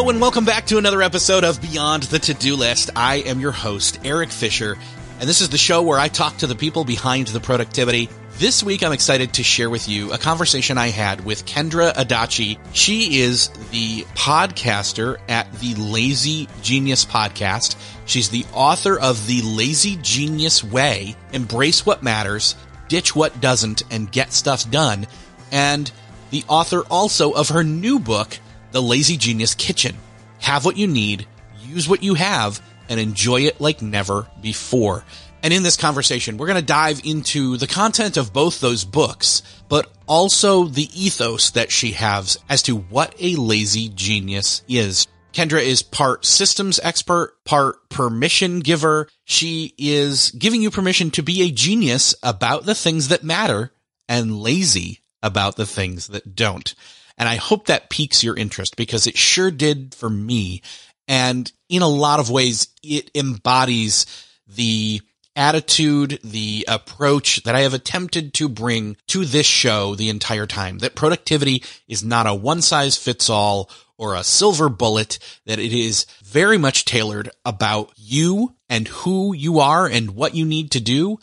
Hello, and welcome back to another episode of Beyond the To Do List. I am your host, Erik Fisher, and this is the show where I talk to the people behind the productivity. This week, I'm excited to share with you a conversation I had with Kendra Adachi. She is the podcaster at the Lazy Genius podcast. She's the author of The Lazy Genius Way Embrace What Matters, Ditch What Doesn't, and Get Stuff Done. And the author also of her new book, the Lazy Genius Kitchen. Have what you need, use what you have, and enjoy it like never before. And in this conversation, we're going to dive into the content of both those books, but also the ethos that she has as to what a lazy genius is. Kendra is part systems expert, part permission giver. She is giving you permission to be a genius about the things that matter and lazy about the things that don't. And I hope that piques your interest because it sure did for me. And in a lot of ways, it embodies the attitude, the approach that I have attempted to bring to this show the entire time. That productivity is not a one size fits all or a silver bullet, that it is very much tailored about you and who you are and what you need to do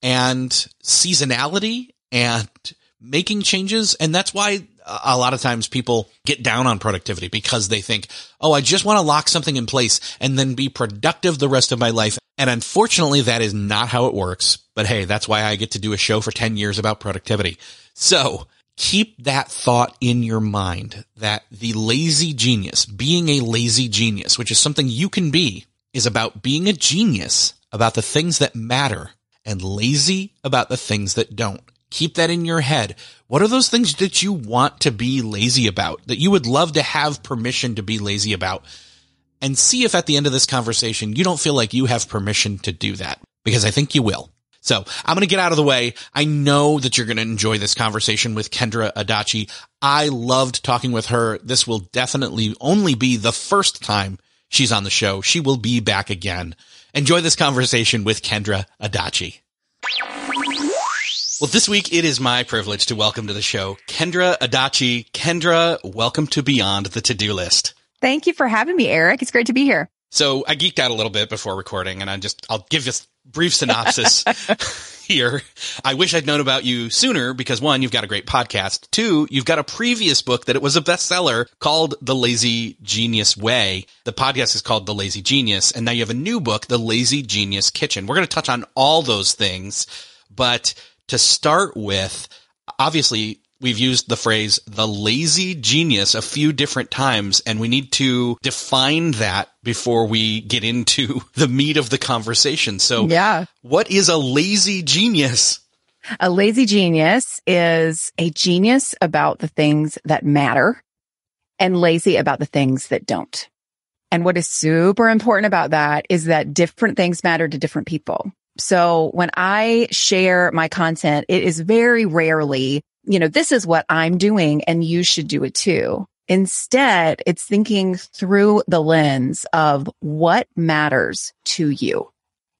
and seasonality and making changes. And that's why a lot of times people get down on productivity because they think, oh, I just want to lock something in place and then be productive the rest of my life. And unfortunately, that is not how it works. But hey, that's why I get to do a show for 10 years about productivity. So keep that thought in your mind that the lazy genius, being a lazy genius, which is something you can be, is about being a genius about the things that matter and lazy about the things that don't. Keep that in your head. What are those things that you want to be lazy about, that you would love to have permission to be lazy about? And see if at the end of this conversation, you don't feel like you have permission to do that, because I think you will. So I'm going to get out of the way. I know that you're going to enjoy this conversation with Kendra Adachi. I loved talking with her. This will definitely only be the first time she's on the show. She will be back again. Enjoy this conversation with Kendra Adachi. Well, this week it is my privilege to welcome to the show Kendra Adachi. Kendra, welcome to Beyond the To Do List. Thank you for having me, Erik. It's great to be here. So I geeked out a little bit before recording, and I just I'll give a brief synopsis here. I wish I'd known about you sooner because one, you've got a great podcast. Two, you've got a previous book that it was a bestseller called The Lazy Genius Way. The podcast is called The Lazy Genius, and now you have a new book, The Lazy Genius Kitchen. We're going to touch on all those things, but to start with, obviously we've used the phrase the lazy genius a few different times and we need to define that before we get into the meat of the conversation. So yeah. what is a lazy genius? A lazy genius is a genius about the things that matter and lazy about the things that don't. And what is super important about that is that different things matter to different people. So when I share my content, it is very rarely, you know, this is what I'm doing and you should do it too. Instead, it's thinking through the lens of what matters to you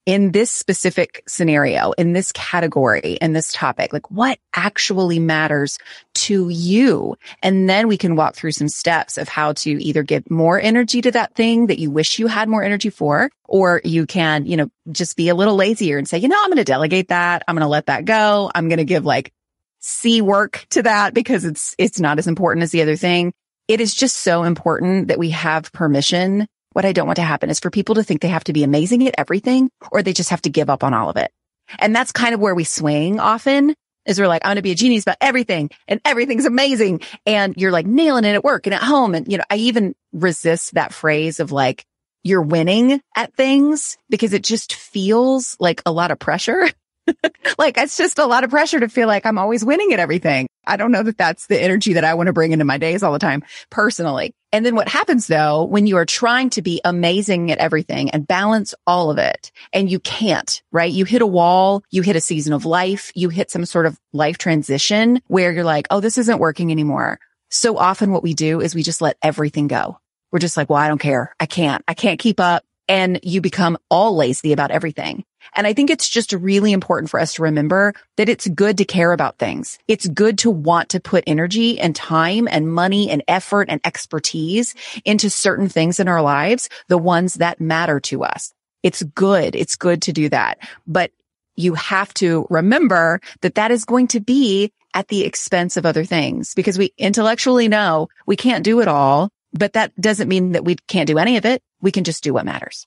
in this specific scenario, in this category, in this topic, like what actually matters to you. And then we can walk through some steps of how to either give more energy to that thing that you wish you had more energy for, or you can, you know, just be a little lazier and say, you know, I'm going to delegate that. I'm going to let that go. I'm going to give like C work to that because it's, it's not as important as the other thing. It is just so important that we have permission what I don't want to happen is for people to think they have to be amazing at everything or they just have to give up on all of it. And that's kind of where we swing often is we're like, I'm going to be a genius about everything and everything's amazing. And you're like nailing it at work and at home. And, you know, I even resist that phrase of like, you're winning at things because it just feels like a lot of pressure. like it's just a lot of pressure to feel like I'm always winning at everything. I don't know that that's the energy that I want to bring into my days all the time personally. And then what happens though, when you are trying to be amazing at everything and balance all of it and you can't, right? You hit a wall, you hit a season of life, you hit some sort of life transition where you're like, Oh, this isn't working anymore. So often what we do is we just let everything go. We're just like, well, I don't care. I can't, I can't keep up. And you become all lazy about everything. And I think it's just really important for us to remember that it's good to care about things. It's good to want to put energy and time and money and effort and expertise into certain things in our lives, the ones that matter to us. It's good. It's good to do that. But you have to remember that that is going to be at the expense of other things because we intellectually know we can't do it all, but that doesn't mean that we can't do any of it. We can just do what matters.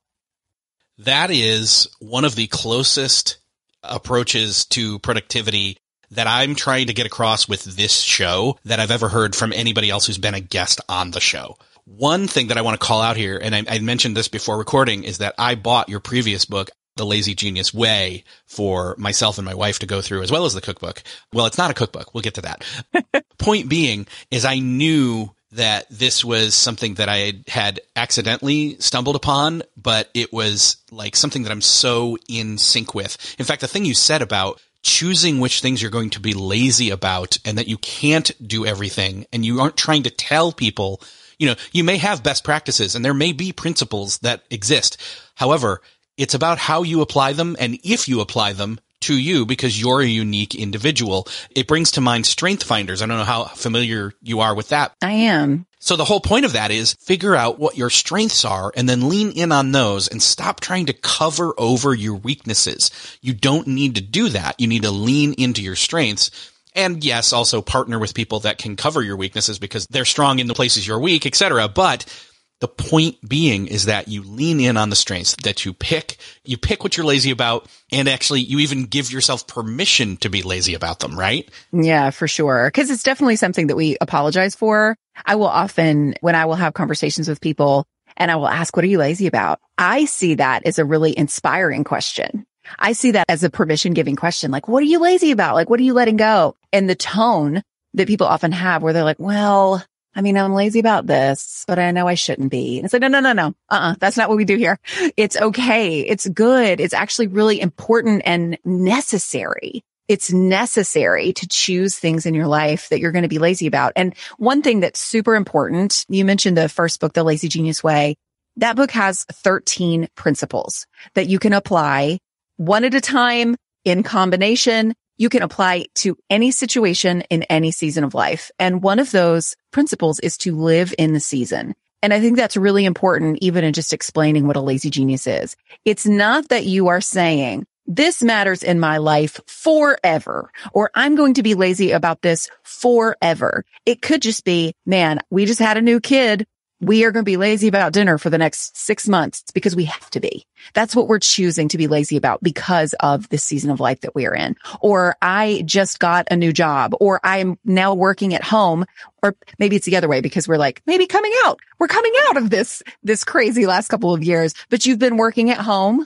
That is one of the closest approaches to productivity that I'm trying to get across with this show that I've ever heard from anybody else who's been a guest on the show. One thing that I want to call out here, and I, I mentioned this before recording, is that I bought your previous book, The Lazy Genius Way, for myself and my wife to go through, as well as the cookbook. Well, it's not a cookbook. We'll get to that. Point being is I knew that this was something that I had accidentally stumbled upon, but it was like something that I'm so in sync with. In fact, the thing you said about choosing which things you're going to be lazy about and that you can't do everything and you aren't trying to tell people, you know, you may have best practices and there may be principles that exist. However, it's about how you apply them and if you apply them to you because you're a unique individual. It brings to mind strength finders. I don't know how familiar you are with that. I am. So the whole point of that is figure out what your strengths are and then lean in on those and stop trying to cover over your weaknesses. You don't need to do that. You need to lean into your strengths. And yes, also partner with people that can cover your weaknesses because they're strong in the places you're weak, etc. But the point being is that you lean in on the strengths that you pick, you pick what you're lazy about, and actually you even give yourself permission to be lazy about them, right? Yeah, for sure. Cause it's definitely something that we apologize for. I will often, when I will have conversations with people and I will ask, what are you lazy about? I see that as a really inspiring question. I see that as a permission giving question. Like, what are you lazy about? Like, what are you letting go? And the tone that people often have where they're like, well, I mean, I'm lazy about this, but I know I shouldn't be. And it's like, no, no, no, no. Uh-uh. That's not what we do here. It's okay. It's good. It's actually really important and necessary. It's necessary to choose things in your life that you're going to be lazy about. And one thing that's super important, you mentioned the first book, The Lazy Genius Way. That book has 13 principles that you can apply one at a time in combination you can apply to any situation in any season of life. And one of those principles is to live in the season. And I think that's really important, even in just explaining what a lazy genius is. It's not that you are saying, this matters in my life forever, or I'm going to be lazy about this forever. It could just be, man, we just had a new kid we are going to be lazy about dinner for the next six months because we have to be. That's what we're choosing to be lazy about because of the season of life that we are in. Or I just got a new job or I'm now working at home or maybe it's the other way because we're like, maybe coming out. We're coming out of this, this crazy last couple of years, but you've been working at home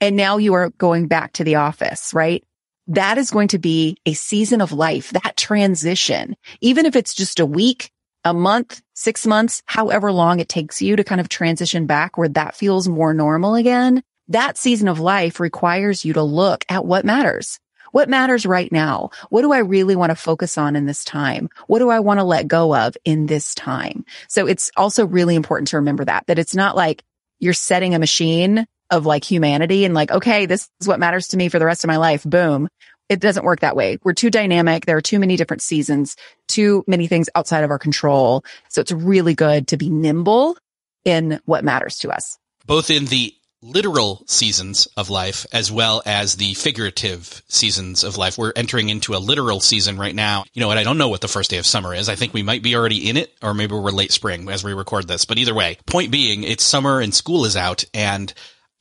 and now you are going back to the office, right? That is going to be a season of life, that transition, even if it's just a week, a month, six months, however long it takes you to kind of transition back where that feels more normal again, that season of life requires you to look at what matters. What matters right now? What do I really want to focus on in this time? What do I want to let go of in this time? So it's also really important to remember that, that it's not like you're setting a machine of like humanity and like, okay, this is what matters to me for the rest of my life. Boom. It doesn't work that way. We're too dynamic. There are too many different seasons, too many things outside of our control. So it's really good to be nimble in what matters to us. Both in the literal seasons of life as well as the figurative seasons of life. We're entering into a literal season right now. You know, and I don't know what the first day of summer is. I think we might be already in it or maybe we're late spring as we record this. But either way, point being, it's summer and school is out and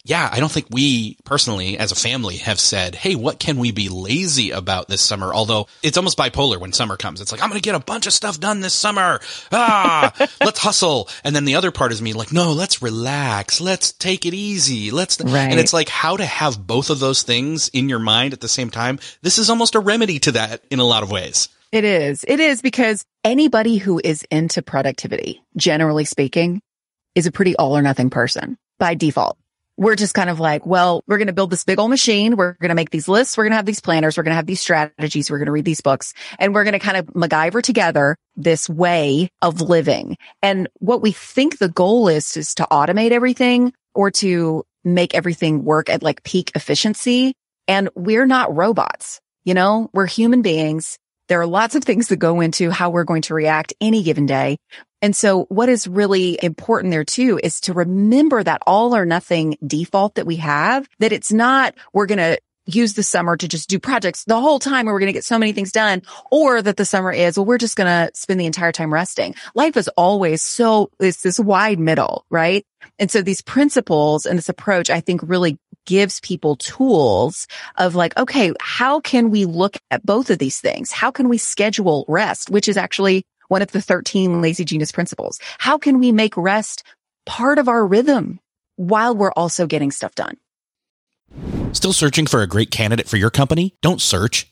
yeah, I don't think we personally as a family have said, Hey, what can we be lazy about this summer? Although it's almost bipolar when summer comes. It's like, I'm going to get a bunch of stuff done this summer. Ah, let's hustle. And then the other part is me like, no, let's relax. Let's take it easy. Let's, right. and it's like how to have both of those things in your mind at the same time. This is almost a remedy to that in a lot of ways. It is. It is because anybody who is into productivity, generally speaking, is a pretty all or nothing person by default we're just kind of like, well, we're going to build this big old machine. We're going to make these lists. We're going to have these planners. We're going to have these strategies. We're going to read these books and we're going to kind of MacGyver together this way of living. And what we think the goal is, is to automate everything or to make everything work at like peak efficiency. And we're not robots. You know, we're human beings. There are lots of things that go into how we're going to react any given day. And so what is really important there too is to remember that all or nothing default that we have, that it's not, we're going to use the summer to just do projects the whole time where we're going to get so many things done or that the summer is, well, we're just going to spend the entire time resting. Life is always so, it's this wide middle, right? And so these principles and this approach, I think really gives people tools of like, okay, how can we look at both of these things? How can we schedule rest, which is actually one of the 13 lazy genius principles. How can we make rest part of our rhythm while we're also getting stuff done? Still searching for a great candidate for your company? Don't search,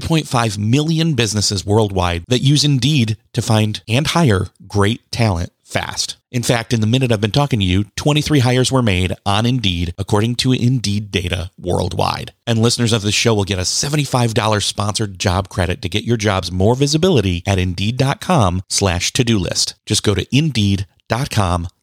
3.5 million businesses worldwide that use Indeed to find and hire great talent fast. In fact, in the minute I've been talking to you, 23 hires were made on Indeed, according to Indeed data worldwide. And listeners of this show will get a $75 sponsored job credit to get your jobs more visibility at Indeed.com slash to-do list. Just go to Indeed.com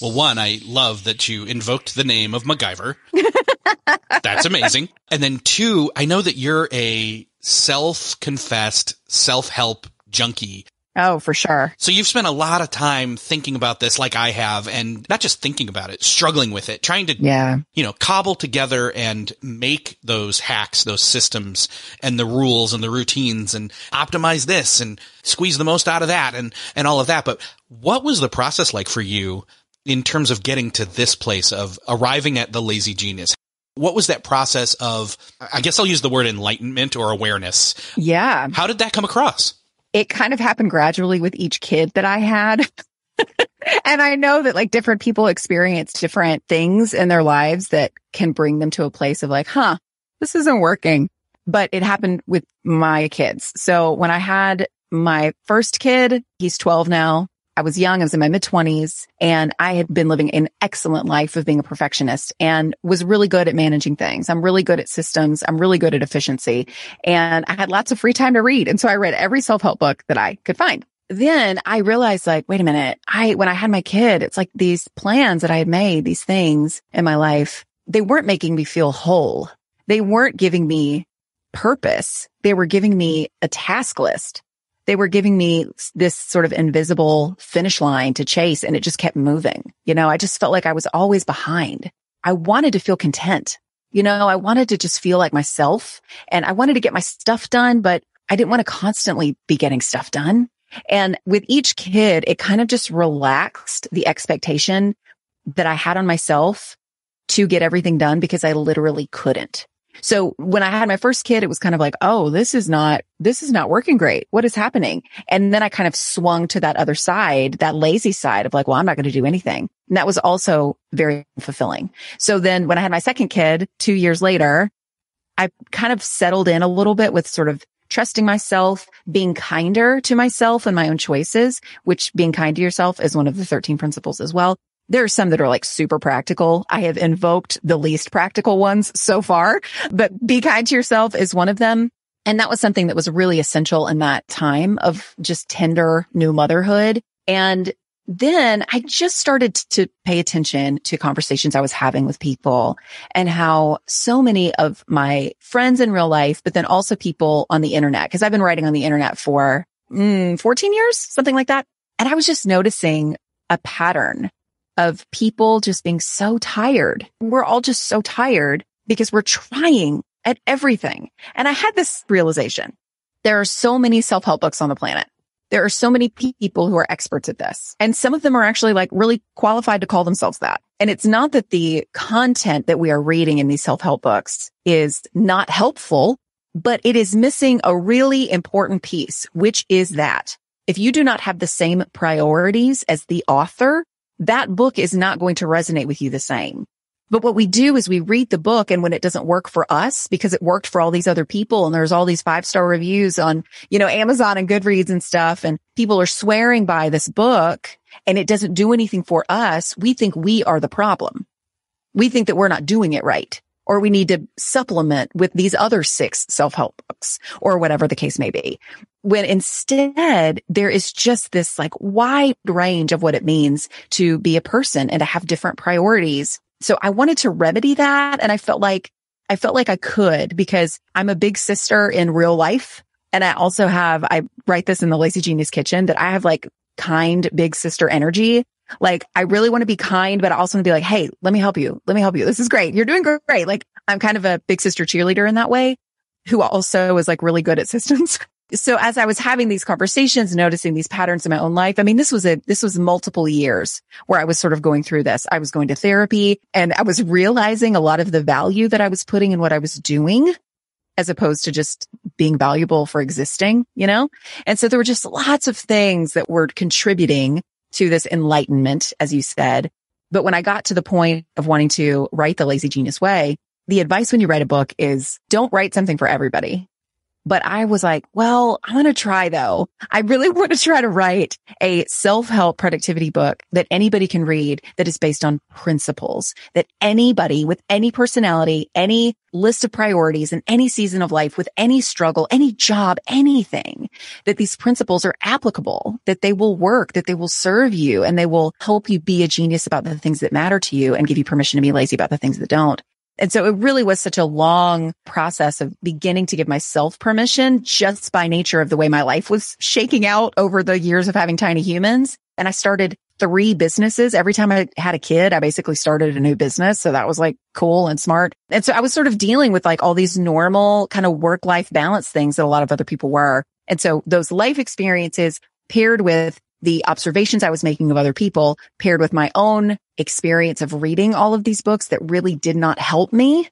Well, one, I love that you invoked the name of MacGyver. That's amazing. And then two, I know that you're a self-confessed self-help junkie. Oh, for sure. So you've spent a lot of time thinking about this like I have and not just thinking about it, struggling with it, trying to, Yeah. you know, cobble together and make those hacks, those systems and the rules and the routines and optimize this and squeeze the most out of that and, and all of that. But what was the process like for you in terms of getting to this place of arriving at the lazy genius? What was that process of, I guess I'll use the word enlightenment or awareness. Yeah. How did that come across? It kind of happened gradually with each kid that I had. and I know that like different people experience different things in their lives that can bring them to a place of like, huh, this isn't working. But it happened with my kids. So when I had my first kid, he's 12 now. I was young. I was in my mid twenties and I had been living an excellent life of being a perfectionist and was really good at managing things. I'm really good at systems. I'm really good at efficiency and I had lots of free time to read. And so I read every self-help book that I could find. Then I realized like, wait a minute. I, when I had my kid, it's like these plans that I had made, these things in my life, they weren't making me feel whole. They weren't giving me purpose. They were giving me a task list they were giving me this sort of invisible finish line to chase and it just kept moving. You know, I just felt like I was always behind. I wanted to feel content. You know, I wanted to just feel like myself and I wanted to get my stuff done, but I didn't want to constantly be getting stuff done. And with each kid, it kind of just relaxed the expectation that I had on myself to get everything done because I literally couldn't. So when I had my first kid, it was kind of like, Oh, this is not, this is not working great. What is happening? And then I kind of swung to that other side, that lazy side of like, well, I'm not going to do anything. And that was also very fulfilling. So then when I had my second kid two years later, I kind of settled in a little bit with sort of trusting myself, being kinder to myself and my own choices, which being kind to yourself is one of the 13 principles as well. There are some that are like super practical. I have invoked the least practical ones so far, but be kind to yourself is one of them. And that was something that was really essential in that time of just tender new motherhood. And then I just started to pay attention to conversations I was having with people and how so many of my friends in real life, but then also people on the internet, because I've been writing on the internet for mm, 14 years, something like that. And I was just noticing a pattern of people just being so tired. We're all just so tired because we're trying at everything. And I had this realization. There are so many self-help books on the planet. There are so many people who are experts at this. And some of them are actually like really qualified to call themselves that. And it's not that the content that we are reading in these self-help books is not helpful, but it is missing a really important piece, which is that if you do not have the same priorities as the author, that book is not going to resonate with you the same. But what we do is we read the book and when it doesn't work for us because it worked for all these other people and there's all these five star reviews on, you know, Amazon and Goodreads and stuff and people are swearing by this book and it doesn't do anything for us. We think we are the problem. We think that we're not doing it right or we need to supplement with these other six self-help books or whatever the case may be. When instead there is just this like wide range of what it means to be a person and to have different priorities. So I wanted to remedy that. And I felt like, I felt like I could because I'm a big sister in real life. And I also have, I write this in the Lazy Genius kitchen that I have like kind big sister energy. Like I really want to be kind, but I also want to be like, Hey, let me help you. Let me help you. This is great. You're doing great. Like I'm kind of a big sister cheerleader in that way who also is like really good at systems. so as I was having these conversations, noticing these patterns in my own life, I mean, this was a, this was multiple years where I was sort of going through this. I was going to therapy and I was realizing a lot of the value that I was putting in what I was doing as opposed to just being valuable for existing, you know? And so there were just lots of things that were contributing to this enlightenment, as you said. But when I got to the point of wanting to write the lazy genius way, the advice when you write a book is don't write something for everybody But I was like, well, I'm going to try though. I really want to try to write a self-help productivity book that anybody can read that is based on principles that anybody with any personality, any list of priorities in any season of life with any struggle, any job, anything that these principles are applicable, that they will work, that they will serve you and they will help you be a genius about the things that matter to you and give you permission to be lazy about the things that don't. And so it really was such a long process of beginning to give myself permission just by nature of the way my life was shaking out over the years of having tiny humans. And I started three businesses. Every time I had a kid, I basically started a new business. So that was like cool and smart. And so I was sort of dealing with like all these normal kind of work life balance things that a lot of other people were. And so those life experiences paired with the observations I was making of other people paired with my own experience of reading all of these books that really did not help me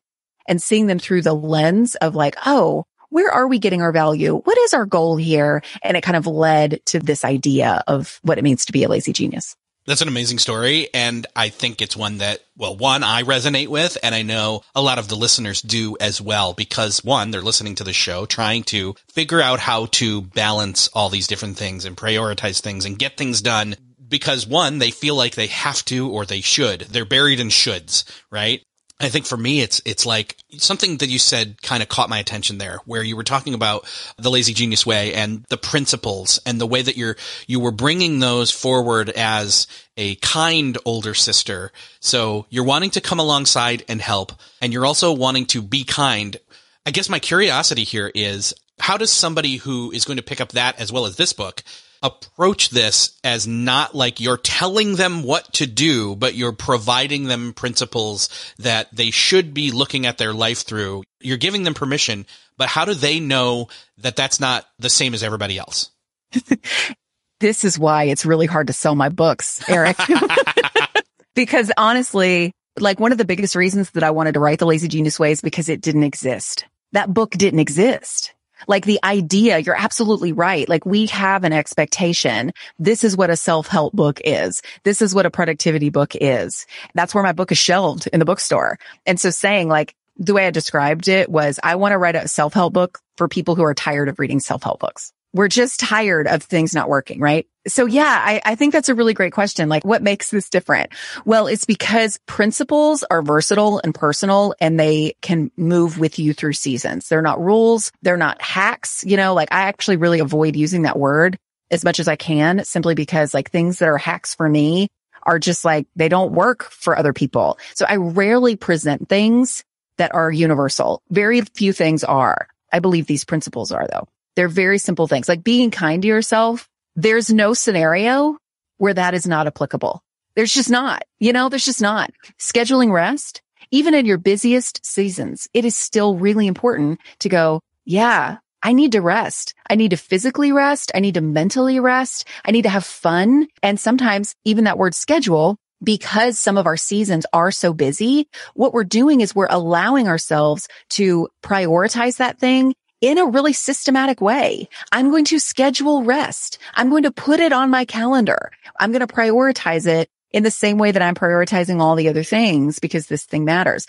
and seeing them through the lens of like, oh, where are we getting our value? What is our goal here? And it kind of led to this idea of what it means to be a lazy genius. That's an amazing story. And I think it's one that, well, one, I resonate with. And I know a lot of the listeners do as well, because one, they're listening to the show, trying to figure out how to balance all these different things and prioritize things and get things done. Because one, they feel like they have to or they should. They're buried in shoulds, right? I think for me, it's, it's like something that you said kind of caught my attention there, where you were talking about the lazy genius way and the principles and the way that you're, you were bringing those forward as a kind older sister. So you're wanting to come alongside and help, and you're also wanting to be kind. I guess my curiosity here is how does somebody who is going to pick up that as well as this book approach this as not like you're telling them what to do, but you're providing them principles that they should be looking at their life through. You're giving them permission, but how do they know that that's not the same as everybody else? this is why it's really hard to sell my books, Erik. because honestly, like one of the biggest reasons that I wanted to write the Lazy Genius Way is because it didn't exist. That book didn't exist. Like the idea, you're absolutely right. Like we have an expectation. This is what a self-help book is. This is what a productivity book is. That's where my book is shelved in the bookstore. And so saying like, the way I described it was I want to write a self-help book for people who are tired of reading self-help books we're just tired of things not working, right? So yeah, I, I, think that's a really great question. Like what makes this different? Well, it's because principles are versatile and personal and they can move with you through seasons. They're not rules. They're not hacks. You know, like I actually really avoid using that word as much as I can simply because like things that are hacks for me are just like they don't work for other people. So I rarely present things that are universal. Very few things are. I believe these principles are though. They're very simple things like being kind to yourself. There's no scenario where that is not applicable. There's just not, you know, there's just not scheduling rest. Even in your busiest seasons, it is still really important to go, yeah, I need to rest. I need to physically rest. I need to mentally rest. I need to have fun. And sometimes even that word schedule, because some of our seasons are so busy, what we're doing is we're allowing ourselves to prioritize that thing in a really systematic way. I'm going to schedule rest. I'm going to put it on my calendar. I'm going to prioritize it in the same way that I'm prioritizing all the other things because this thing matters.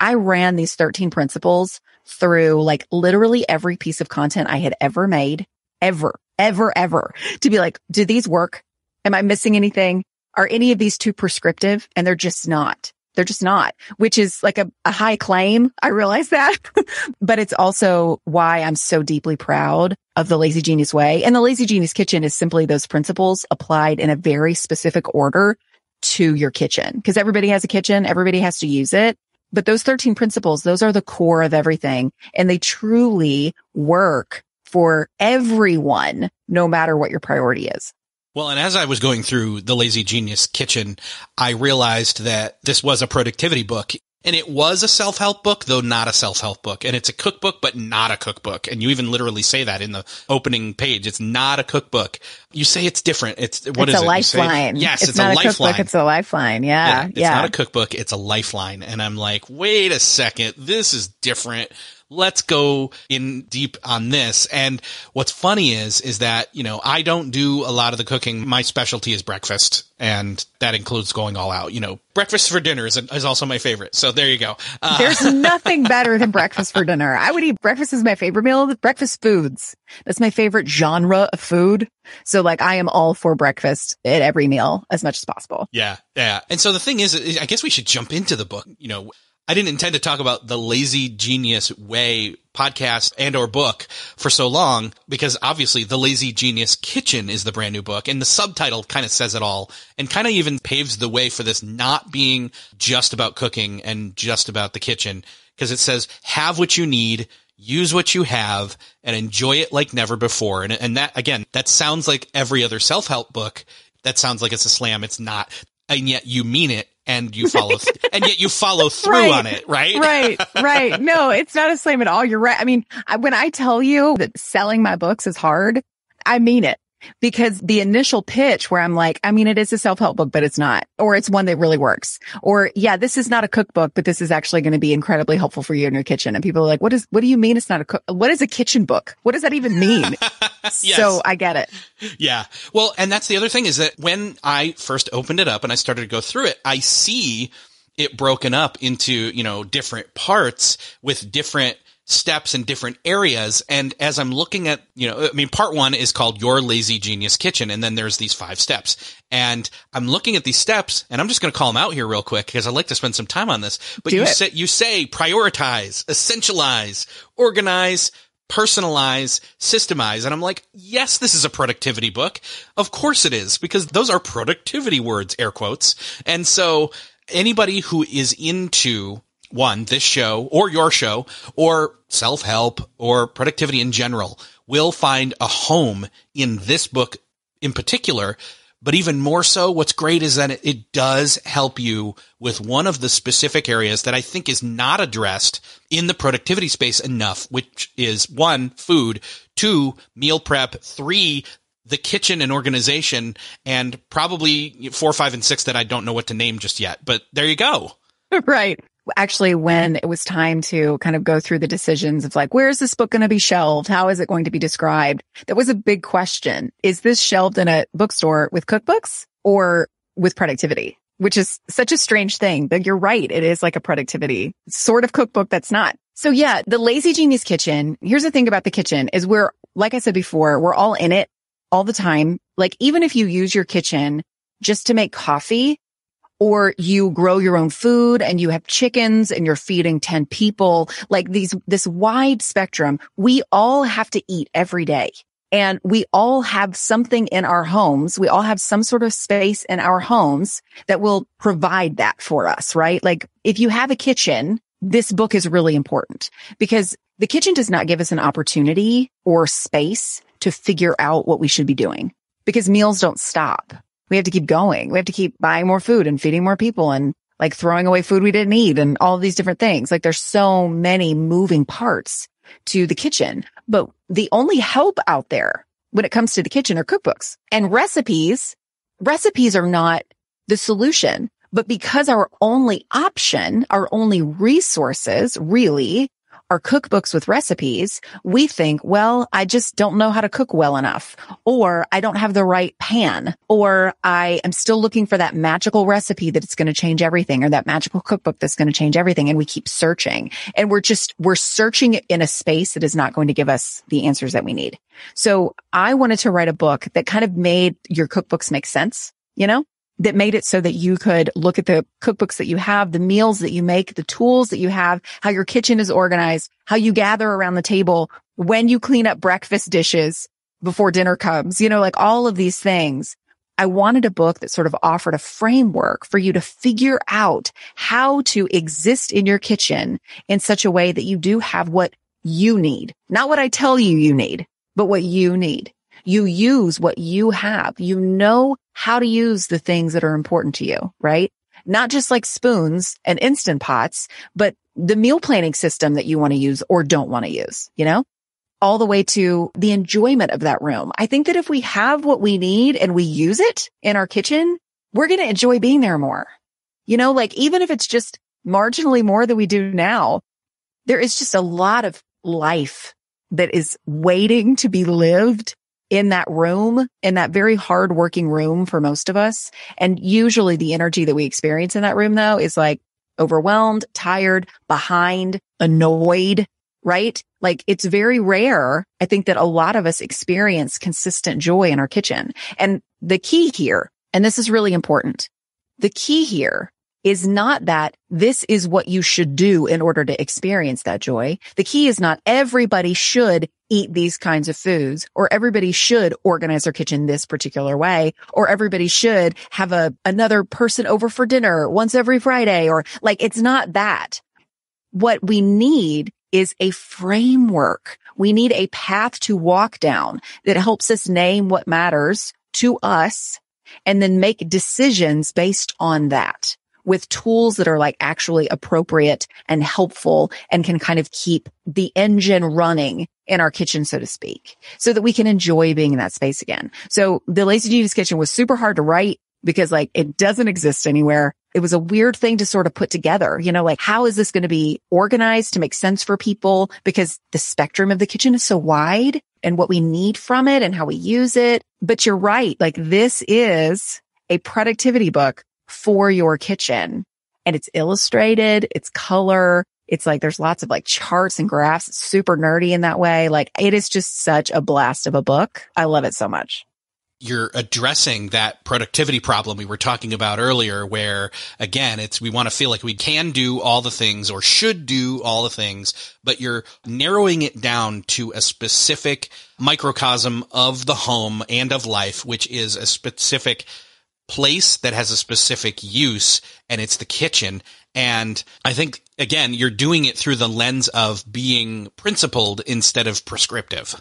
I ran these 13 principles through like literally every piece of content I had ever made, ever, ever, ever to be like, do these work? Am I missing anything? Are any of these too prescriptive? And they're just not. They're just not, which is like a, a high claim. I realize that, but it's also why I'm so deeply proud of the Lazy Genius way. And the Lazy Genius kitchen is simply those principles applied in a very specific order to your kitchen because everybody has a kitchen. Everybody has to use it. But those 13 principles, those are the core of everything and they truly work for everyone, no matter what your priority is. Well, and as I was going through the Lazy Genius Kitchen, I realized that this was a productivity book. And it was a self-help book, though not a self-help book. And it's a cookbook, but not a cookbook. And you even literally say that in the opening page. It's not a cookbook. You say it's different. It's what it's is a it? lifeline. Say, yes, it's, it's not a, a lifeline. Cookbook, it's a lifeline. Yeah, yeah. It's not a cookbook. It's a lifeline. And I'm like, wait a second. This is different. Let's go in deep on this. And what's funny is, is that, you know, I don't do a lot of the cooking. My specialty is breakfast and that includes going all out. You know, breakfast for dinner is, is also my favorite. So there you go. Uh, There's nothing better than breakfast for dinner. I would eat breakfast is my favorite meal. Breakfast foods. That's my favorite genre of food. So like I am all for breakfast at every meal as much as possible. Yeah. Yeah. And so the thing is, I guess we should jump into the book. You know, I didn't intend to talk about the lazy genius way podcast and or book for so long because obviously the lazy genius kitchen is the brand new book and the subtitle kind of says it all and kind of even paves the way for this not being just about cooking and just about the kitchen because it says have what you need use what you have and enjoy it like never before. And and that again that sounds like every other self-help book. That sounds like it's a slam. It's not. And yet you mean it and you follow th- and yet you follow through right, on it, right? right, right. No, it's not a slam at all. You're right. I mean, I, when I tell you that selling my books is hard, I mean it because the initial pitch where I'm like, I mean, it is a self-help book, but it's not, or it's one that really works. Or yeah, this is not a cookbook, but this is actually going to be incredibly helpful for you in your kitchen. And people are like, what is, what do you mean it's not a cook? What is a kitchen book? What does that even mean? yes. So I get it. Yeah. Well, and that's the other thing is that when I first opened it up and I started to go through it, I see it broken up into, you know, different parts with different steps in different areas. And as I'm looking at, you know, I mean, part one is called Your Lazy Genius Kitchen. And then there's these five steps. And I'm looking at these steps and I'm just going to call them out here real quick because I'd like to spend some time on this. But Do you it. say, you say prioritize, essentialize, organize, personalize, systemize. And I'm like, yes, this is a productivity book. Of course it is because those are productivity words, air quotes. And so anybody who is into one, this show or your show or self help or productivity in general will find a home in this book in particular. But even more so, what's great is that it, does help you with one of the specific areas that I think is not addressed in the productivity space enough, which is one, food, two, meal prep, three, the kitchen and organization, and probably four, five, and six that I don't know what to name just yet. But there you go. Right actually when it was time to kind of go through the decisions of like, where is this book going to be shelved? How is it going to be described? That was a big question. Is this shelved in a bookstore with cookbooks or with productivity? Which is such a strange thing, but you're right. It is like a productivity sort of cookbook that's not. So yeah, the lazy genius kitchen. Here's the thing about the kitchen is we're, like I said before, we're all in it all the time. Like even if you use your kitchen just to make coffee, or you grow your own food and you have chickens and you're feeding 10 people, like these, this wide spectrum, we all have to eat every day. And we all have something in our homes. We all have some sort of space in our homes that will provide that for us, right? Like if you have a kitchen, this book is really important because the kitchen does not give us an opportunity or space to figure out what we should be doing because meals don't stop we have to keep going. We have to keep buying more food and feeding more people and like throwing away food we didn't eat and all these different things. Like there's so many moving parts to the kitchen, but the only help out there when it comes to the kitchen are cookbooks and recipes. Recipes are not the solution, but because our only option, our only resources really our cookbooks with recipes, we think, well, I just don't know how to cook well enough, or I don't have the right pan, or I am still looking for that magical recipe that it's going to change everything, or that magical cookbook that's going to change everything. And we keep searching and we're just, we're searching in a space that is not going to give us the answers that we need. So I wanted to write a book that kind of made your cookbooks make sense, you know? That made it so that you could look at the cookbooks that you have, the meals that you make, the tools that you have, how your kitchen is organized, how you gather around the table, when you clean up breakfast dishes before dinner comes, you know, like all of these things. I wanted a book that sort of offered a framework for you to figure out how to exist in your kitchen in such a way that you do have what you need, not what I tell you you need, but what you need. You use what you have. You know how to use the things that are important to you, right? Not just like spoons and instant pots, but the meal planning system that you want to use or don't want to use, you know? All the way to the enjoyment of that room. I think that if we have what we need and we use it in our kitchen, we're going to enjoy being there more. You know, like even if it's just marginally more than we do now, there is just a lot of life that is waiting to be lived in that room, in that very hard working room for most of us. And usually the energy that we experience in that room though is like overwhelmed, tired, behind, annoyed, right? Like it's very rare. I think that a lot of us experience consistent joy in our kitchen. And the key here, and this is really important. The key here is not that this is what you should do in order to experience that joy. The key is not everybody should eat these kinds of foods or everybody should organize their kitchen this particular way or everybody should have a another person over for dinner once every Friday or like it's not that. What we need is a framework. We need a path to walk down that helps us name what matters to us and then make decisions based on that with tools that are like actually appropriate and helpful and can kind of keep the engine running in our kitchen, so to speak, so that we can enjoy being in that space again. So the Lazy Genius kitchen was super hard to write because like it doesn't exist anywhere. It was a weird thing to sort of put together, you know, like how is this going to be organized to make sense for people? Because the spectrum of the kitchen is so wide and what we need from it and how we use it. But you're right. Like this is a productivity book for your kitchen and it's illustrated. It's color. It's like there's lots of like charts and graphs. Super nerdy in that way. Like it is just such a blast of a book. I love it so much you're addressing that productivity problem we were talking about earlier where again it's we want to feel like we can do all the things or should do all the things but you're narrowing it down to a specific microcosm of the home and of life which is a specific place that has a specific use and it's the kitchen and I think again you're doing it through the lens of being principled instead of prescriptive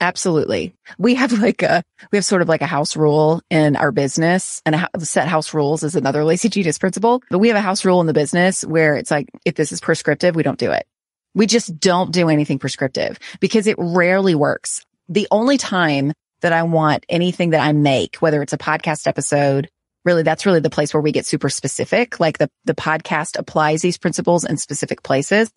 Absolutely. We have like a, we have sort of like a house rule in our business and a, set house rules is another Lazy Genius principle, but we have a house rule in the business where it's like, if this is prescriptive, we don't do it. We just don't do anything prescriptive because it rarely works. The only time that I want anything that I make, whether it's a podcast episode, really that's really the place where we get super specific. Like the, the podcast applies these principles in specific places.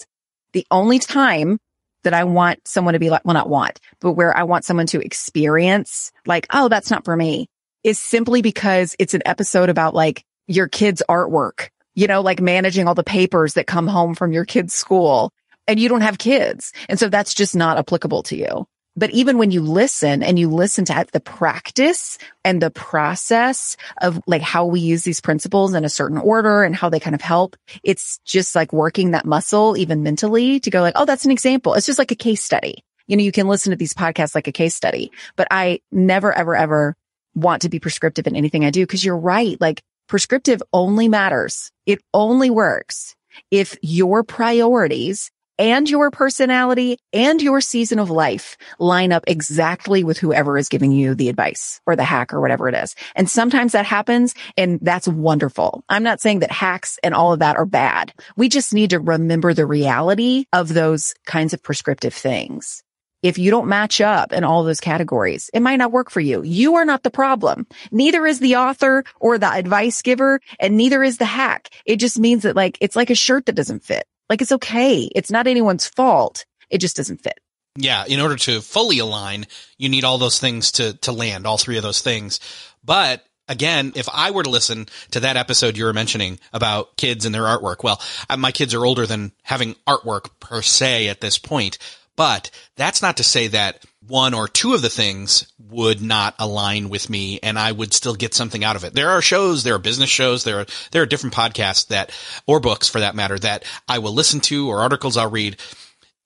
The only time that I want someone to be like, well, not want, but where I want someone to experience like, oh, that's not for me is simply because it's an episode about like your kid's artwork, you know, like managing all the papers that come home from your kid's school and you don't have kids. And so that's just not applicable to you. But even when you listen and you listen to the practice and the process of like how we use these principles in a certain order and how they kind of help, it's just like working that muscle even mentally to go like, Oh, that's an example. It's just like a case study. You know, you can listen to these podcasts like a case study, but I never, ever, ever want to be prescriptive in anything I do. Cause you're right. Like prescriptive only matters. It only works if your priorities and your personality and your season of life line up exactly with whoever is giving you the advice or the hack or whatever it is. And sometimes that happens and that's wonderful. I'm not saying that hacks and all of that are bad. We just need to remember the reality of those kinds of prescriptive things. If you don't match up in all those categories, it might not work for you. You are not the problem. Neither is the author or the advice giver and neither is the hack. It just means that like, it's like a shirt that doesn't fit. Like it's okay. It's not anyone's fault. It just doesn't fit. Yeah. In order to fully align, you need all those things to, to land, all three of those things. But again, if I were to listen to that episode you were mentioning about kids and their artwork, well, uh, my kids are older than having artwork per se at this point, but that's not to say that one or two of the things would not align with me and I would still get something out of it. There are shows, there are business shows, there are, there are different podcasts that, or books for that matter, that I will listen to or articles I'll read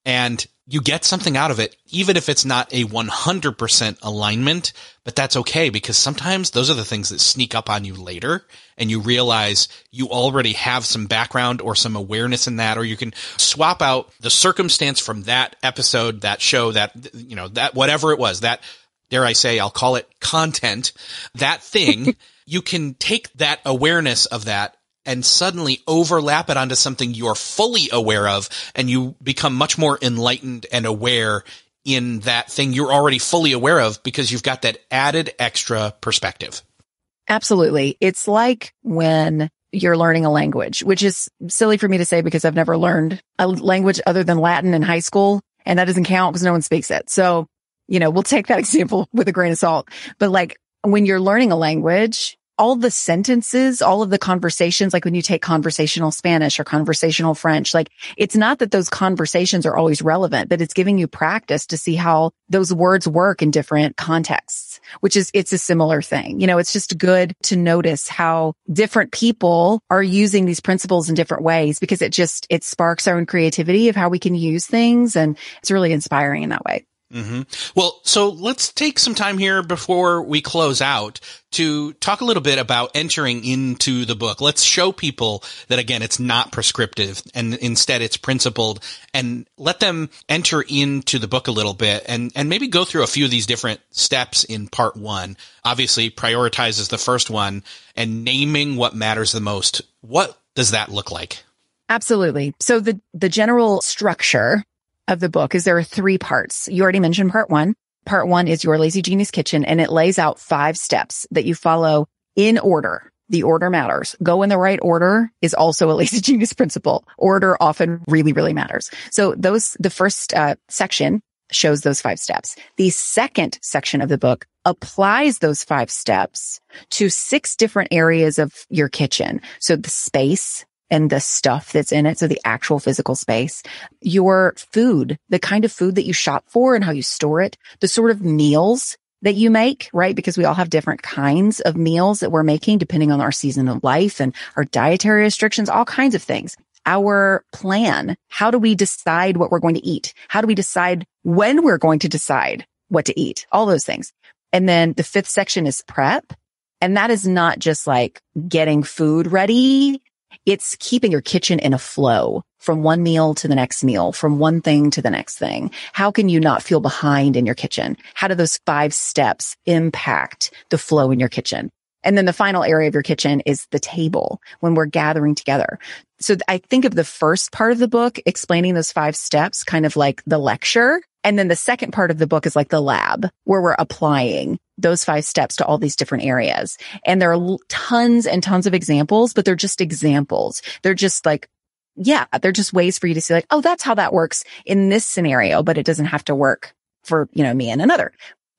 and you get something out of it, even if it's not a 100% alignment, but that's okay because sometimes those are the things that sneak up on you later and you realize you already have some background or some awareness in that, or you can swap out the circumstance from that episode, that show, that, you know, that whatever it was, that dare I say, I'll call it content, that thing, you can take that awareness of that and suddenly overlap it onto something you're fully aware of and you become much more enlightened and aware in that thing you're already fully aware of because you've got that added extra perspective. Absolutely. It's like when you're learning a language, which is silly for me to say because I've never learned a language other than Latin in high school. And that doesn't count because no one speaks it. So, you know, we'll take that example with a grain of salt. But like when you're learning a language, all the sentences, all of the conversations, like when you take conversational Spanish or conversational French, like it's not that those conversations are always relevant, but it's giving you practice to see how those words work in different contexts, which is, it's a similar thing. You know, it's just good to notice how different people are using these principles in different ways because it just, it sparks our own creativity of how we can use things. And it's really inspiring in that way. Mm-hmm. Well, so let's take some time here before we close out to talk a little bit about entering into the book. Let's show people that again, it's not prescriptive and instead it's principled and let them enter into the book a little bit and, and maybe go through a few of these different steps in part one. Obviously prioritizes the first one and naming what matters the most. What does that look like? Absolutely. So the, the general structure of the book is there are three parts. You already mentioned part one. Part one is your lazy genius kitchen and it lays out five steps that you follow in order. The order matters. Go in the right order is also a lazy genius principle. Order often really, really matters. So those, the first uh, section shows those five steps. The second section of the book applies those five steps to six different areas of your kitchen. So the space, and the stuff that's in it. So the actual physical space, your food, the kind of food that you shop for and how you store it, the sort of meals that you make, right? Because we all have different kinds of meals that we're making depending on our season of life and our dietary restrictions, all kinds of things. Our plan. How do we decide what we're going to eat? How do we decide when we're going to decide what to eat? All those things. And then the fifth section is prep. And that is not just like getting food ready it's keeping your kitchen in a flow from one meal to the next meal, from one thing to the next thing. How can you not feel behind in your kitchen? How do those five steps impact the flow in your kitchen? And then the final area of your kitchen is the table when we're gathering together. So I think of the first part of the book explaining those five steps, kind of like the lecture. And then the second part of the book is like the lab where we're applying those five steps to all these different areas. And there are tons and tons of examples, but they're just examples. They're just like, yeah, they're just ways for you to see like, oh, that's how that works in this scenario, but it doesn't have to work for, you know, me and another.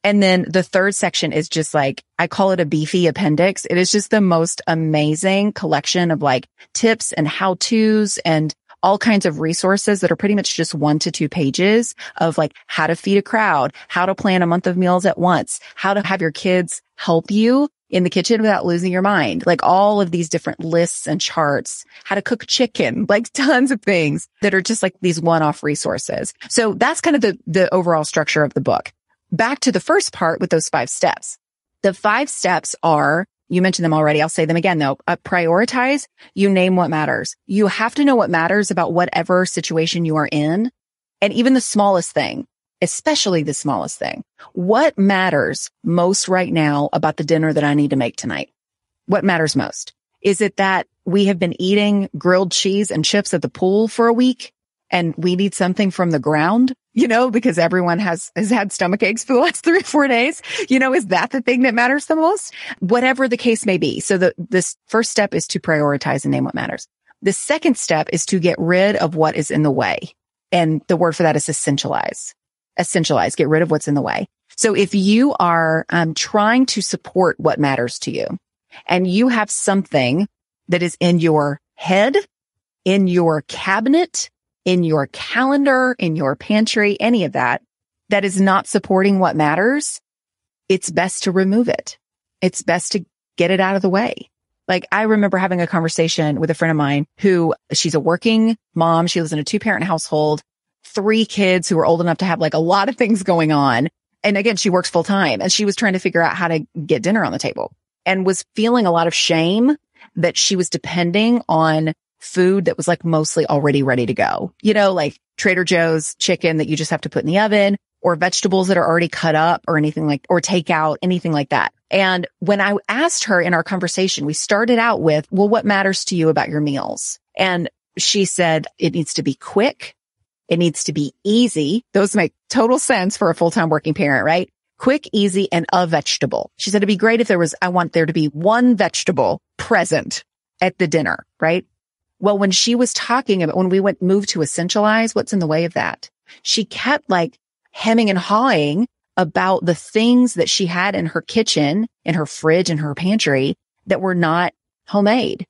And then the third section is just like, I call it a beefy appendix. It is just the most amazing collection of like tips and how to's and all kinds of resources that are pretty much just one to two pages of like how to feed a crowd, how to plan a month of meals at once, how to have your kids help you in the kitchen without losing your mind. Like all of these different lists and charts, how to cook chicken, like tons of things that are just like these one-off resources. So that's kind of the, the overall structure of the book. Back to the first part with those five steps. The five steps are you mentioned them already. I'll say them again though. Uh, prioritize. You name what matters. You have to know what matters about whatever situation you are in. And even the smallest thing, especially the smallest thing. What matters most right now about the dinner that I need to make tonight? What matters most? Is it that we have been eating grilled cheese and chips at the pool for a week and we need something from the ground? You know, because everyone has, has had stomach aches for the last three or four days. You know, is that the thing that matters the most? Whatever the case may be. So the, this first step is to prioritize and name what matters. The second step is to get rid of what is in the way. And the word for that is essentialize. Essentialize, get rid of what's in the way. So if you are um, trying to support what matters to you and you have something that is in your head, in your cabinet, in your calendar, in your pantry, any of that, that is not supporting what matters, it's best to remove it. It's best to get it out of the way. Like I remember having a conversation with a friend of mine who she's a working mom. She lives in a two parent household, three kids who are old enough to have like a lot of things going on. And again, she works full time and she was trying to figure out how to get dinner on the table and was feeling a lot of shame that she was depending on food that was like mostly already ready to go. You know, like Trader Joe's chicken that you just have to put in the oven or vegetables that are already cut up or anything like, or take out, anything like that. And when I asked her in our conversation, we started out with, well, what matters to you about your meals? And she said it needs to be quick. It needs to be easy. Those make total sense for a full-time working parent, right? Quick, easy, and a vegetable. She said it'd be great if there was, I want there to be one vegetable present at the dinner, right? Well, when she was talking about when we went moved to essentialize, what's in the way of that? She kept like hemming and hawing about the things that she had in her kitchen, in her fridge, in her pantry that were not homemade.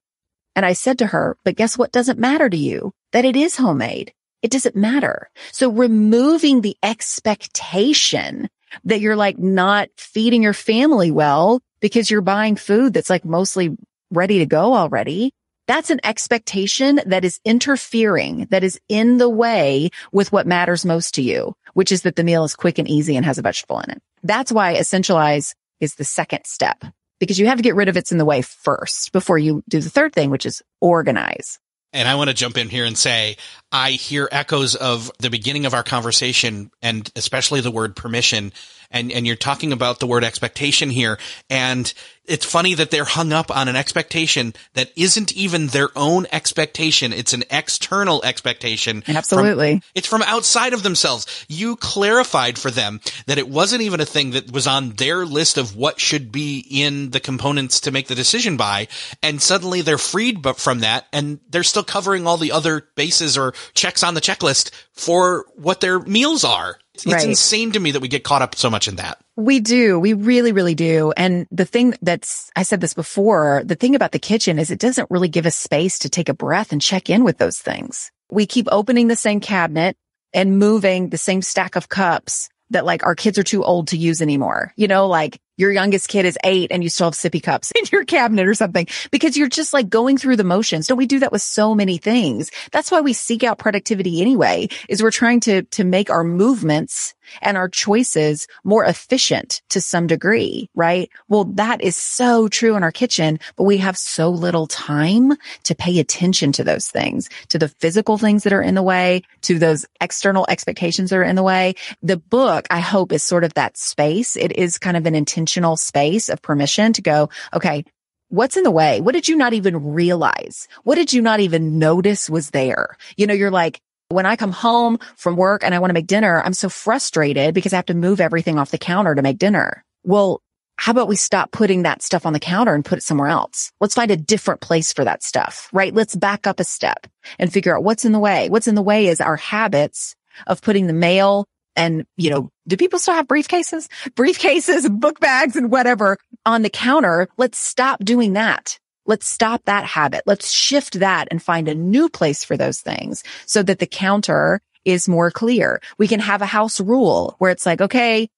And I said to her, but guess what doesn't matter to you? That it is homemade. It doesn't matter. So removing the expectation that you're like not feeding your family well because you're buying food that's like mostly ready to go already. That's an expectation that is interfering, that is in the way with what matters most to you, which is that the meal is quick and easy and has a vegetable in it. That's why essentialize is the second step because you have to get rid of it's in the way first before you do the third thing, which is organize. And I want to jump in here and say, I hear echoes of the beginning of our conversation and especially the word permission. And, and you're talking about the word expectation here. And it's funny that they're hung up on an expectation that isn't even their own expectation. It's an external expectation. Absolutely. From, it's from outside of themselves. You clarified for them that it wasn't even a thing that was on their list of what should be in the components to make the decision by. And suddenly they're freed from that and they're still covering all the other bases or checks on the checklist for what their meals are. It's right. insane to me that we get caught up so much in that. We do. We really, really do. And the thing that's, I said this before, the thing about the kitchen is it doesn't really give us space to take a breath and check in with those things. We keep opening the same cabinet and moving the same stack of cups that like our kids are too old to use anymore. You know, like your youngest kid is eight and you still have sippy cups in your cabinet or something because you're just like going through the motions. Don't we do that with so many things? That's why we seek out productivity anyway, is we're trying to, to make our movements and our choices more efficient to some degree, right? Well, that is so true in our kitchen, but we have so little time to pay attention to those things, to the physical things that are in the way, to those external expectations that are in the way. The book, I hope, is sort of that space. It is kind of an intentional space of permission to go, okay, what's in the way? What did you not even realize? What did you not even notice was there? You know, you're like, when I come home from work and I want to make dinner, I'm so frustrated because I have to move everything off the counter to make dinner. Well, how about we stop putting that stuff on the counter and put it somewhere else? Let's find a different place for that stuff, right? Let's back up a step and figure out what's in the way. What's in the way is our habits of putting the mail and, you know, do people still have briefcases, briefcases, book bags and whatever on the counter? Let's stop doing that. Let's stop that habit. Let's shift that and find a new place for those things so that the counter is more clear. We can have a house rule where it's like, okay,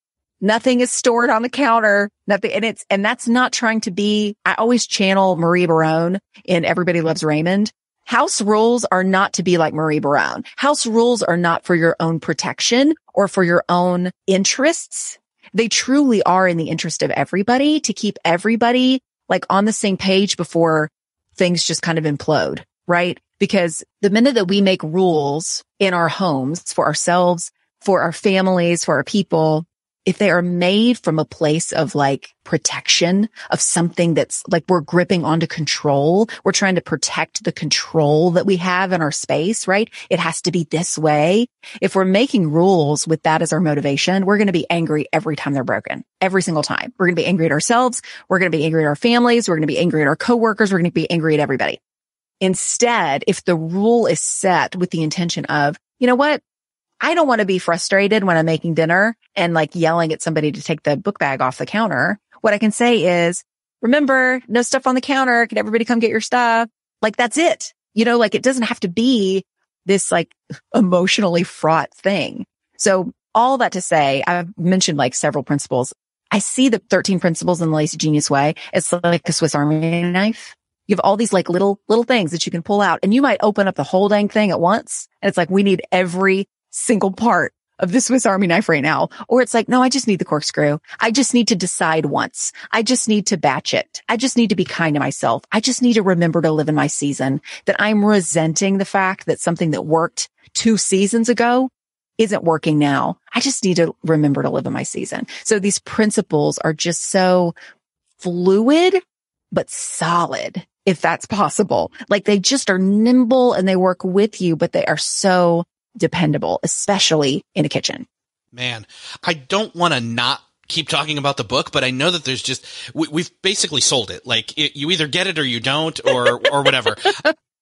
nothing is stored on the counter. Nothing. And it's, and that's not trying to be, I always channel Marie Barone in Everybody Loves Raymond. House rules are not to be like Marie Barone. House rules are not for your own protection or for your own interests. They truly are in the interest of everybody to keep everybody like on the same page before things just kind of implode, right? Because the minute that we make rules in our homes for ourselves, for our families, for our people, if they are made from a place of like protection of something that's like we're gripping onto control, we're trying to protect the control that we have in our space, right? It has to be this way. If we're making rules with that as our motivation, we're going to be angry every time they're broken, every single time. We're going to be angry at ourselves. We're going to be angry at our families. We're going to be angry at our coworkers. We're going to be angry at everybody. Instead, if the rule is set with the intention of, you know what? I don't want to be frustrated when I'm making dinner and like yelling at somebody to take the book bag off the counter. What I can say is, remember, no stuff on the counter. Can everybody come get your stuff? Like that's it. You know, like it doesn't have to be this like emotionally fraught thing. So all that to say, I've mentioned like several principles. I see the 13 principles in the Lazy Genius way. It's like a Swiss Army knife. You have all these like little, little things that you can pull out and you might open up the whole dang thing at once. And it's like, we need every single part of the Swiss Army knife right now. Or it's like, no, I just need the corkscrew. I just need to decide once. I just need to batch it. I just need to be kind to myself. I just need to remember to live in my season that I'm resenting the fact that something that worked two seasons ago isn't working now. I just need to remember to live in my season. So these principles are just so fluid, but solid. If that's possible, like they just are nimble and they work with you, but they are so dependable, especially in a kitchen. Man, I don't want to not keep talking about the book, but I know that there's just we, have basically sold it. Like it, you either get it or you don't, or or whatever.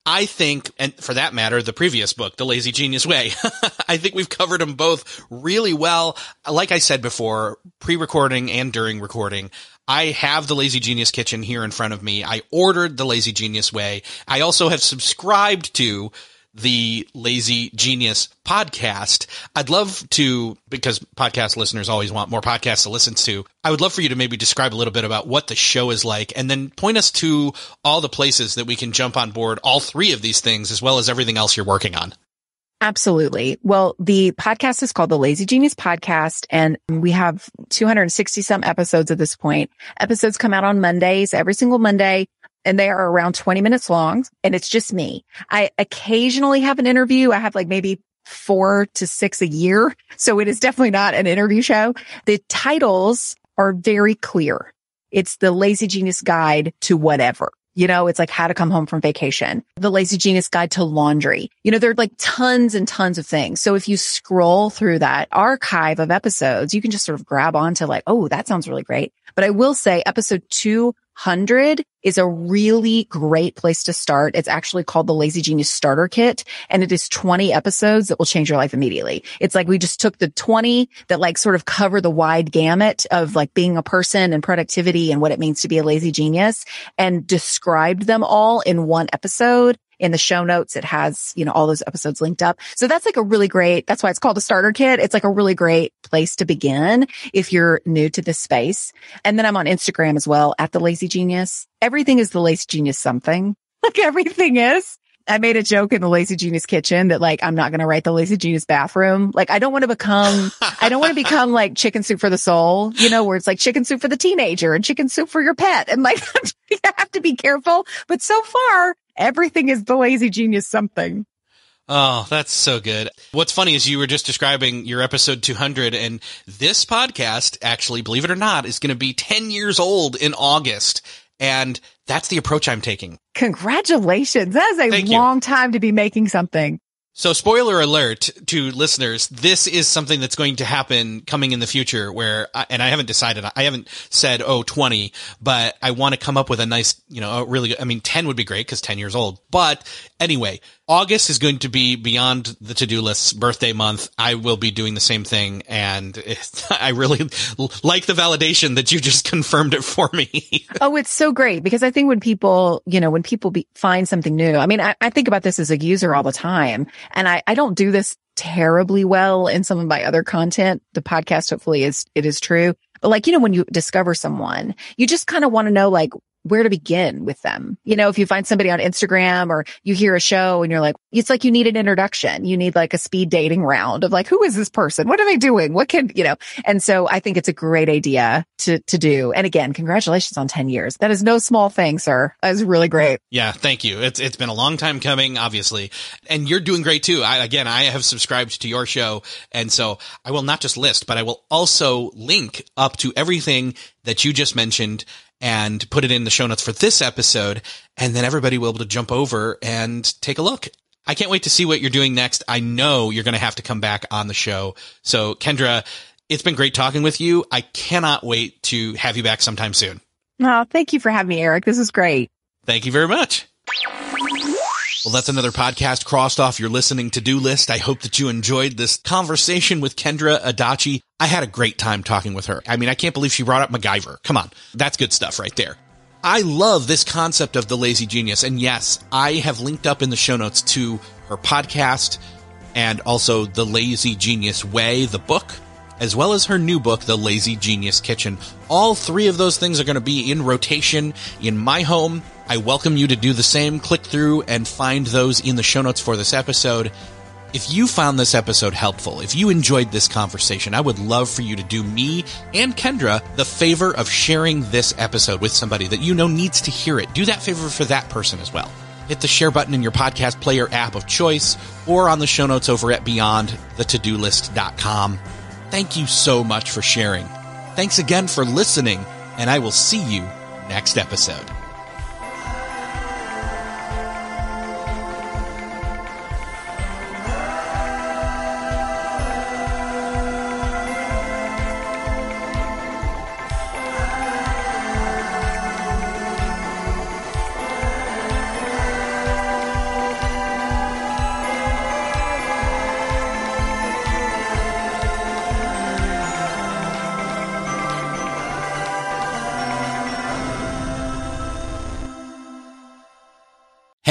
I think, and for that matter, the previous book, The Lazy Genius Way, I think we've covered them both really well. Like I said before, pre-recording and during recording, I have the Lazy Genius Kitchen here in front of me. I ordered the Lazy Genius Way. I also have subscribed to the Lazy Genius podcast. I'd love to, because podcast listeners always want more podcasts to listen to. I would love for you to maybe describe a little bit about what the show is like and then point us to all the places that we can jump on board all three of these things as well as everything else you're working on. Absolutely. Well, the podcast is called the Lazy Genius Podcast, and we have 260 some episodes at this point. Episodes come out on Mondays, every single Monday and they are around 20 minutes long and it's just me. I occasionally have an interview. I have like maybe four to six a year. So it is definitely not an interview show. The titles are very clear. It's the lazy genius guide to whatever. You know, it's like how to come home from vacation, the lazy genius guide to laundry. You know, there are like tons and tons of things. So if you scroll through that archive of episodes, you can just sort of grab onto like, oh, that sounds really great. But I will say episode two 100 is a really great place to start. It's actually called the Lazy Genius Starter Kit and it is 20 episodes that will change your life immediately. It's like we just took the 20 that like sort of cover the wide gamut of like being a person and productivity and what it means to be a lazy genius and described them all in one episode in the show notes. It has, you know, all those episodes linked up. So that's like a really great, that's why it's called a starter kit. It's like a really great place to begin if you're new to this space. And then I'm on Instagram as well at the lazy genius. Everything is the lazy genius something. Like everything is. I made a joke in the Lazy Genius kitchen that like, I'm not going to write the Lazy Genius bathroom. Like, I don't want to become, I don't want to become like chicken soup for the soul, you know, where it's like chicken soup for the teenager and chicken soup for your pet. And like, you have to be careful. But so far, Everything is the lazy genius something. Oh, that's so good. What's funny is you were just describing your episode 200 and this podcast actually, believe it or not, is going to be 10 years old in August. And that's the approach I'm taking. Congratulations. That is a Thank long you. time to be making something. So spoiler alert to listeners, this is something that's going to happen coming in the future where, I, and I haven't decided, I haven't said, oh, 20, but I want to come up with a nice, you know, a really, I mean, 10 would be great because 10 years old. But anyway, August is going to be beyond the to-do list's birthday month. I will be doing the same thing. And I really like the validation that you just confirmed it for me. oh, it's so great because I think when people, you know, when people be, find something new, I mean, I, I think about this as a user all the time and I, I don't do this terribly well in some of my other content. The podcast hopefully is, it is true. But like, you know, when you discover someone, you just kind of want to know like, where to begin with them. You know, if you find somebody on Instagram or you hear a show and you're like, it's like you need an introduction. You need like a speed dating round of like, who is this person? What are they doing? What can, you know? And so I think it's a great idea to, to do. And again, congratulations on 10 years. That is no small thing, sir. That is really great. Yeah. Thank you. It's, it's been a long time coming, obviously. And you're doing great too. I, again, I have subscribed to your show. And so I will not just list, but I will also link up to everything that you just mentioned and put it in the show notes for this episode. And then everybody will be able to jump over and take a look. I can't wait to see what you're doing next. I know you're going to have to come back on the show. So Kendra, it's been great talking with you. I cannot wait to have you back sometime soon. Oh, thank you for having me, Erik. This is great. Thank you very much. Well, that's another podcast crossed off your listening to do list. I hope that you enjoyed this conversation with Kendra Adachi. I had a great time talking with her. I mean, I can't believe she brought up MacGyver. Come on. That's good stuff right there. I love this concept of the lazy genius. And yes, I have linked up in the show notes to her podcast and also the lazy genius way, the book, as well as her new book, The Lazy Genius Kitchen. All three of those things are going to be in rotation in my home I welcome you to do the same. Click through and find those in the show notes for this episode. If you found this episode helpful, if you enjoyed this conversation, I would love for you to do me and Kendra the favor of sharing this episode with somebody that you know needs to hear it. Do that favor for that person as well. Hit the share button in your podcast player app of choice or on the show notes over at beyondthetodolist.com. Thank you so much for sharing. Thanks again for listening, and I will see you next episode.